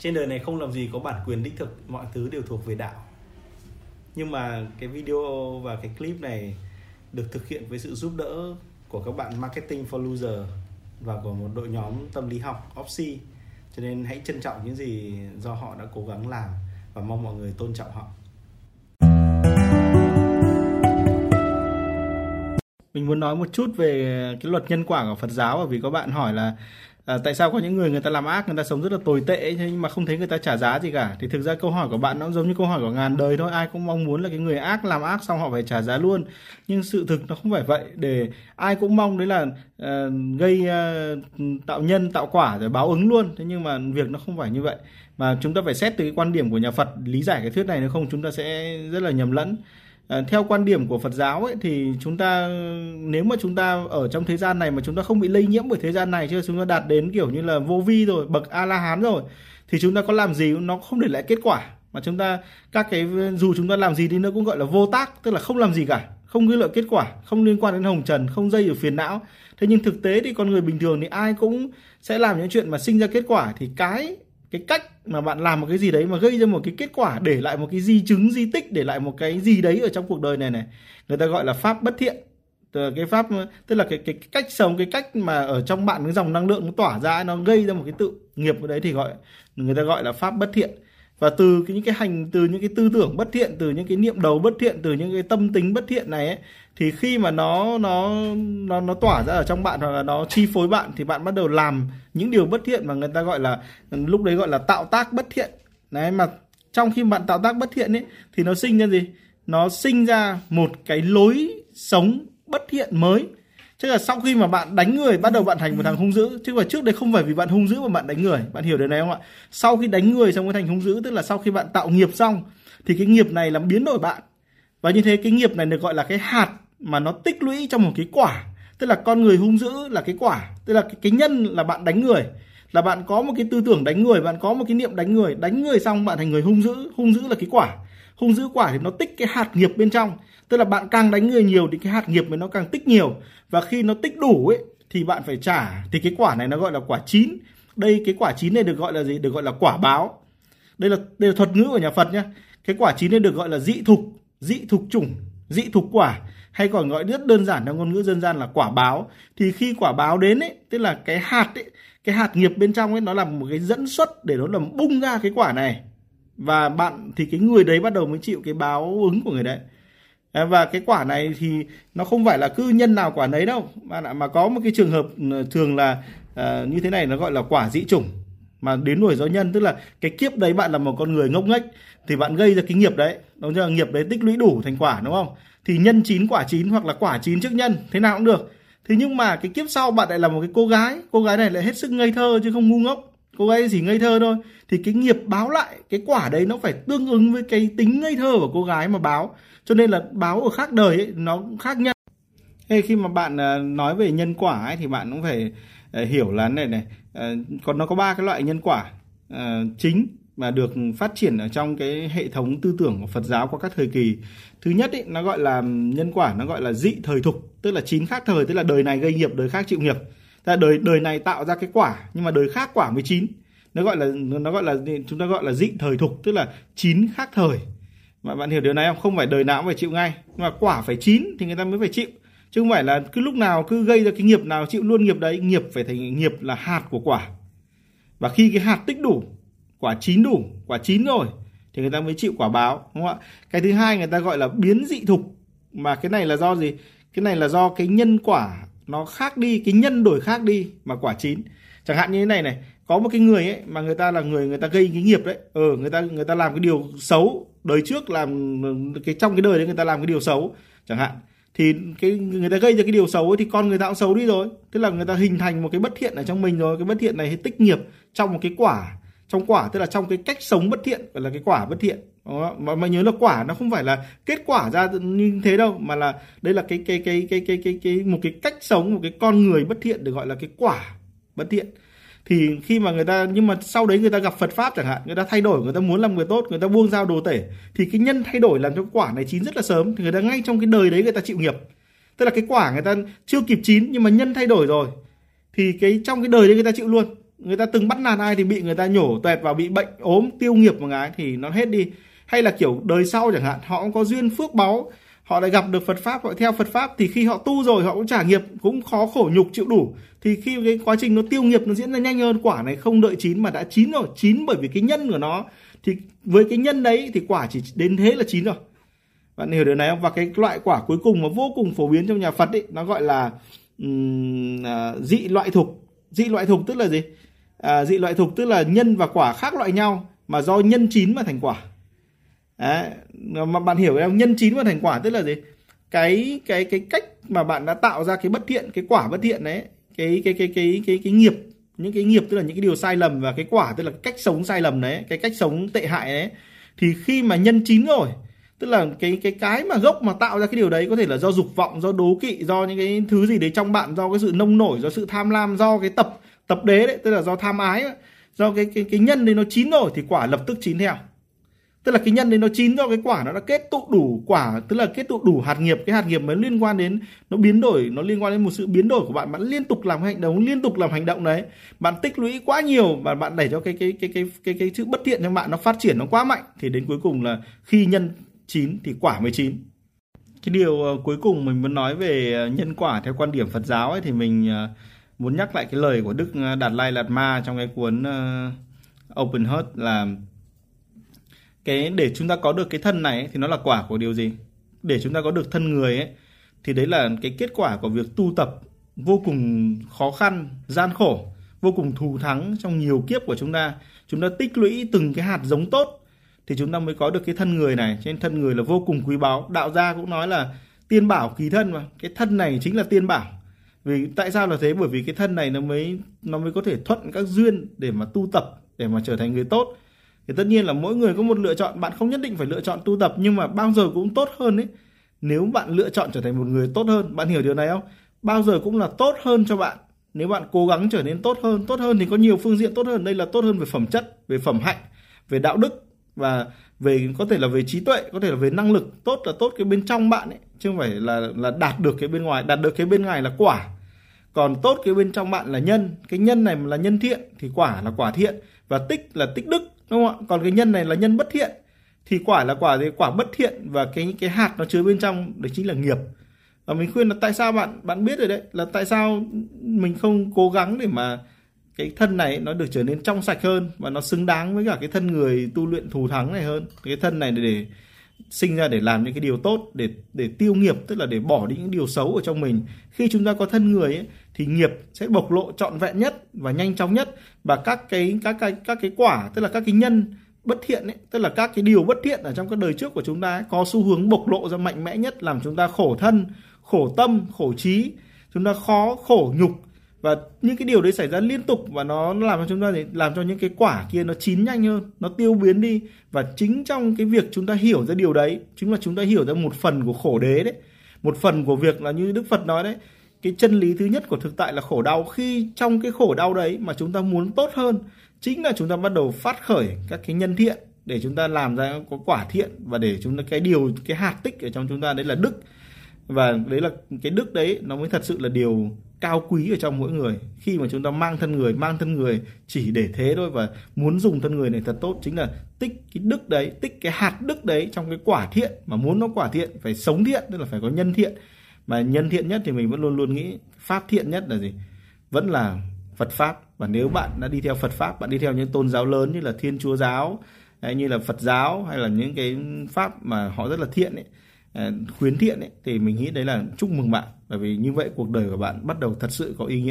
trên đời này không làm gì có bản quyền đích thực, mọi thứ đều thuộc về đạo. Nhưng mà cái video và cái clip này được thực hiện với sự giúp đỡ của các bạn marketing for loser và của một đội nhóm tâm lý học Opsi cho nên hãy trân trọng những gì do họ đã cố gắng làm và mong mọi người tôn trọng họ. Mình muốn nói một chút về cái luật nhân quả của Phật giáo bởi vì các bạn hỏi là à, tại sao có những người người ta làm ác người ta sống rất là tồi tệ nhưng mà không thấy người ta trả giá gì cả? Thì thực ra câu hỏi của bạn nó giống như câu hỏi của ngàn đời thôi. Ai cũng mong muốn là cái người ác làm ác xong họ phải trả giá luôn. Nhưng sự thực nó không phải vậy. Để ai cũng mong đấy là uh, gây uh, tạo nhân tạo quả rồi báo ứng luôn. Thế nhưng mà việc nó không phải như vậy. Mà chúng ta phải xét từ cái quan điểm của nhà Phật lý giải cái thuyết này nếu không chúng ta sẽ rất là nhầm lẫn. À, theo quan điểm của Phật giáo ấy thì chúng ta nếu mà chúng ta ở trong thế gian này mà chúng ta không bị lây nhiễm bởi thế gian này chứ chúng ta đạt đến kiểu như là vô vi rồi bậc a la hán rồi thì chúng ta có làm gì? Nó không để lại kết quả. Mà chúng ta các cái dù chúng ta làm gì đi nữa cũng gọi là vô tác tức là không làm gì cả không ghi lợi kết quả không liên quan đến hồng trần không dây ở phiền não. Thế nhưng thực tế thì con người bình thường thì ai cũng sẽ làm những chuyện mà sinh ra kết quả. Thì cái cái cách mà bạn làm một cái gì đấy mà gây ra một cái kết quả để lại một cái di chứng di tích để lại một cái gì đấy ở trong cuộc đời này này người ta gọi là pháp bất thiện. Cái pháp tức là cái cái cách sống cái cách mà ở trong bạn cái dòng năng lượng nó tỏa ra nó gây ra một cái tự nghiệp ở đấy thì gọi người ta gọi là pháp bất thiện. Và từ cái, những cái hành từ những cái tư tưởng bất thiện từ những cái niệm đầu bất thiện từ những cái tâm tính bất thiện này ấy, thì khi mà nó nó nó nó tỏa ra ở trong bạn hoặc là nó chi phối bạn thì bạn bắt đầu làm những điều bất thiện mà người ta gọi là, lúc đấy gọi là tạo tác bất thiện. Đấy, mà trong khi bạn tạo tác bất thiện ấy, thì nó sinh ra gì? Nó sinh ra một cái lối sống bất thiện mới. Chứ là sau khi mà bạn đánh người, bắt đầu bạn thành một thằng hung dữ. Chứ mà trước đây không phải vì bạn hung dữ mà bạn đánh người. Bạn hiểu điều này không ạ? Sau khi đánh người xong mới thành hung dữ, tức là sau khi bạn tạo nghiệp xong, thì cái nghiệp này làm biến đổi bạn và như thế cái nghiệp này được gọi là cái hạt mà nó tích lũy trong một cái quả. Tức là con người hung dữ là cái quả. Tức là cái, cái nhân là bạn đánh người. Là bạn có một cái tư tưởng đánh người bạn có một cái niệm đánh người. Đánh người xong bạn thành người hung dữ. Hung dữ là cái quả. Hung dữ quả thì nó tích cái hạt nghiệp bên trong. Tức là bạn càng đánh người nhiều thì cái hạt nghiệp nó càng tích nhiều. Và khi nó tích đủ ấy thì bạn phải trả. Thì cái quả này nó gọi là quả chín. Đây cái quả chín này được gọi là gì? Được gọi là quả báo. Đây là đây là thuật ngữ của nhà Phật nhé cái quả chín này được gọi là dị thục dị thục chủng dị thục quả hay còn gọi rất đơn giản trong ngôn ngữ dân gian là quả báo. Thì khi quả báo đến ấy tức là cái hạt ấy cái hạt nghiệp bên trong ấy nó là một cái dẫn xuất để nó làm bung ra cái quả này. Và bạn thì cái người đấy bắt đầu mới chịu cái báo ứng của người đấy. À, và cái quả này thì nó không phải là cứ nhân nào quả nấy đâu. Mà mà có một cái trường hợp ừ, thường là uh, như thế này nó gọi là quả dị chủng mà đến nuôi do nhân tức là cái kiếp đấy bạn là một con người ngốc nghếch thì bạn gây ra cái nghiệp đấy. Đúng chưa? Nghiệp đấy tích lũy đủ thành quả đúng không? Thì nhân chín quả chín hoặc là quả chín trước nhân thế nào cũng được. Thế nhưng mà cái kiếp sau bạn lại là một cái cô gái. Cô gái này lại hết sức ngây thơ chứ không ngu ngốc. Cô gái chỉ ngây thơ thôi. Thì cái nghiệp báo lại cái quả đấy nó phải tương ứng với cái tính ngây thơ của cô gái mà báo. Cho nên là báo ở khác đời ấy, nó khác nhân Thế khi mà bạn ờ, nói về nhân quả ấy, thì bạn cũng phải ờ, hiểu là này này ờ, còn nó có ba cái loại nhân quả chính mà được phát triển ở trong cái hệ thống tư tưởng của Phật giáo qua các thời kỳ. Thứ nhất ấy, nó gọi là nhân quả nó gọi là dị thời thục, tức là chín khác thời, tức là đời này gây nghiệp, đời khác chịu nghiệp. Tức là đời đời này tạo ra cái quả nhưng mà đời khác quả mới chín. Nó gọi là nó gọi là chúng ta gọi là dị thời thục, tức là chín khác thời mà bạn hiểu điều này không không phải đời nào cũng phải chịu ngay mà quả phải chín thì người ta mới phải chịu chứ không phải là cứ lúc nào cứ gây ra cái nghiệp nào chịu luôn nghiệp đấy nghiệp phải thành nghiệp là hạt của quả. Và khi cái hạt tích đủ quả chín đủ quả chín rồi thì người ta mới chịu quả báo đúng không ạ? Cái thứ hai người ta gọi là biến dị thục. Mà cái này là do gì? Cái này là do cái nhân quả nó khác đi cái nhân đổi khác đi mà quả chín. Chẳng hạn như thế này này có một cái người ấy mà người ta là người người ta gây cái nghiệp đấy ờ ừ, người ta người ta làm cái điều xấu. Đời trước làm cái trong cái đời đấy người ta làm cái điều xấu chẳng hạn thì cái người ta gây ra cái điều xấu ấy thì con người ta cũng xấu đi rồi. Tức là người ta hình thành một cái bất thiện ở trong mình rồi. Cái bất thiện này tích nghiệp trong một cái quả. Trong quả tức là trong cái cách sống bất thiện gọi là cái quả bất thiện. Mà, mà nhớ là quả nó không phải là kết quả ra như thế đâu mà là đây là cái cái cái cái cái cái, cái một cái cách sống một cái con người bất thiện được gọi là cái quả bất thiện thì khi mà người ta, nhưng mà sau đấy người ta gặp Phật pháp chẳng hạn, người ta thay đổi, người ta muốn làm người tốt, người ta buông dao đồ tể, thì cái nhân thay đổi làm cho quả này chín rất là sớm, thì người ta ngay trong cái đời đấy người ta chịu nghiệp. Tức là cái quả người ta chưa kịp chín, nhưng mà nhân thay đổi rồi, thì cái trong cái đời đấy người ta chịu luôn. Người ta từng bắt nạt ai thì bị người ta nhổ tuẹt vào, bị bệnh, ốm, tiêu nghiệp một cái thì nó hết đi. Hay là kiểu đời sau chẳng hạn, họ cũng có duyên phước báu họ lại gặp được Phật pháp họ theo Phật pháp thì khi họ tu rồi họ cũng trả nghiệp cũng khó khổ nhục chịu đủ. Thì khi cái quá trình nó tiêu nghiệp nó diễn ra nhanh hơn quả này không đợi chín mà đã chín rồi chín bởi vì cái nhân của nó. Thì với cái nhân đấy thì quả chỉ đến thế là chín rồi. Bạn hiểu điều này không? Và cái loại quả cuối cùng mà vô cùng phổ biến trong nhà Phật ấy nó gọi là um, dị loại thục dị loại thục tức là gì? À, dị loại thục tức là nhân và quả khác loại nhau mà do nhân chín mà thành quả. Đấy, mà bạn hiểu không? Nhân chín và thành quả tức là gì? Cái cái cái cách mà bạn đã tạo ra cái bất thiện cái quả bất thiện đấy cái cái cái cái cái cái nghiệp những cái nghiệp tức là những cái điều sai lầm và cái quả tức là cái cách sống sai lầm đấy cái cách sống tệ hại đấy thì khi mà nhân chín rồi tức là cái cái cái mà gốc mà tạo ra cái điều đấy có thể là do dục vọng do đố kỵ do những cái thứ gì đấy trong bạn do cái sự nông nổi do sự tham lam do cái tập tập đế đấy tức là do tham ái do cái cái cái nhân đấy nó chín rồi thì quả lập tức chín theo tức là cái nhân đấy nó chín do cái quả nó đã kết tụ đủ quả, tức là kết tụ đủ hạt nghiệp, cái hạt nghiệp mới liên quan đến, nó biến đổi, nó liên quan đến một sự biến đổi của bạn. Bạn liên tục làm hành động, liên tục làm hành động đấy. Bạn tích lũy quá nhiều và bạn đẩy cho cái cái cái cái cái cái sự bất thiện trong bạn nó phát triển nó quá mạnh. Thì đến cuối cùng là khi nhân chín thì quả mới chín. Cái điều ờ, cuối cùng mình muốn nói về ờ, nhân quả theo quan điểm Phật giáo ấy thì mình ờ, muốn nhắc lại cái lời của Đức Đạt Lai Lạt Ma trong cái cuốn Open Heart là cái để chúng ta có được cái thân này thì nó là quả của điều gì? Để chúng ta có được thân người ấy, thì đấy là cái kết quả của việc tu tập vô cùng khó khăn, gian khổ, vô cùng thù thắng trong nhiều kiếp của chúng ta. Chúng ta tích lũy từng cái hạt giống tốt thì chúng ta mới có được cái thân người này. Nên thân người là vô cùng quý báu. Đạo gia cũng nói là tiên bảo kỳ thân mà. Cái thân này chính là tiên bảo. Vì tại sao là thế? Bởi vì cái thân này nó mới nó mới có thể thuận các duyên để mà tu tập, để mà trở thành người tốt thì tất nhiên là mỗi người có một lựa chọn. Bạn không nhất định phải lựa chọn tu tập, nhưng mà bao giờ cũng tốt hơn ấy. Nếu bạn lựa chọn trở thành một người tốt hơn, bạn hiểu điều này không? Bao giờ cũng là tốt hơn cho bạn. Nếu bạn cố gắng trở nên tốt hơn tốt hơn thì có nhiều phương diện tốt hơn. Đây là tốt hơn về phẩm chất, về phẩm hạnh, về đạo đức và về, có thể là về trí tuệ, có thể là về năng lực. Tốt là tốt cái bên trong bạn ấy, chứ không phải là là đạt được cái bên ngoài. Đạt được cái bên ngoài là quả. Còn tốt cái bên trong bạn là nhân. Cái nhân này là nhân thiện, thì quả là quả thiện. Và tích là tích đức đúng không ạ? Còn cái nhân này là nhân bất thiện. Thì quả là quả gì? Quả bất thiện và cái cái hạt nó chứa bên trong đấy chính là nghiệp. Và mình khuyên là tại sao bạn bạn biết rồi đấy? Là tại sao mình không cố gắng để mà cái thân này nó được trở nên trong sạch hơn và nó xứng đáng với cả cái thân người tu luyện thù thắng này hơn? Cái thân này để, để sinh ra để làm những cái điều tốt để để tiêu nghiệp tức là để bỏ đi những điều xấu ở trong mình. Khi chúng ta có thân người ấy, thì nghiệp sẽ bộc lộ trọn vẹn nhất và nhanh chóng nhất và các cái các cái các cái quả tức là các cái nhân bất thiện ấy, tức là các cái điều bất thiện ở trong các đời trước của chúng ta ấy, có xu hướng bộc lộ ra mạnh mẽ nhất làm chúng ta khổ thân khổ tâm khổ trí. Chúng ta khó khổ nhục. Và những cái điều đấy xảy ra liên tục và nó, làm cho chúng ta để làm cho những cái quả kia nó chín nhanh hơn nó tiêu biến đi. Và chính trong cái việc chúng ta hiểu ra điều đấy chính là chúng ta hiểu ra một phần của khổ đế đấy. Một phần của việc là như đức phật nói đấy cái chân lý thứ nhất của thực tại là khổ đau. Khi trong cái khổ đau đấy mà chúng ta muốn tốt hơn, chính là chúng ta bắt đầu phát khởi các cái nhân thiện để chúng ta làm ra có quả thiện và để chúng ta, cái điều, cái hạt tích ở trong chúng ta đấy là đức. Và đấy là cái đức đấy, nó mới thật sự là điều cao quý ở trong mỗi người. Khi mà chúng ta mang thân người, mang thân người chỉ để thế thôi và muốn dùng thân người này thật tốt, chính là tích cái đức đấy, tích cái hạt đức đấy trong cái quả thiện. Mà muốn nó quả thiện, phải sống thiện, tức là phải có nhân thiện mà nhân thiện nhất thì mình vẫn luôn luôn nghĩ pháp thiện nhất là gì? Vẫn là Phật pháp. Và nếu bạn đã đi theo Phật pháp bạn đi theo những tôn giáo lớn như là Thiên Chúa giáo hay như là Phật giáo hay là những cái pháp mà họ rất là thiện ấy à, khuyến thiện ấy, thì mình nghĩ đấy là chúc mừng bạn. Bởi vì như vậy cuộc đời của bạn bắt đầu thật sự có ý nghĩa.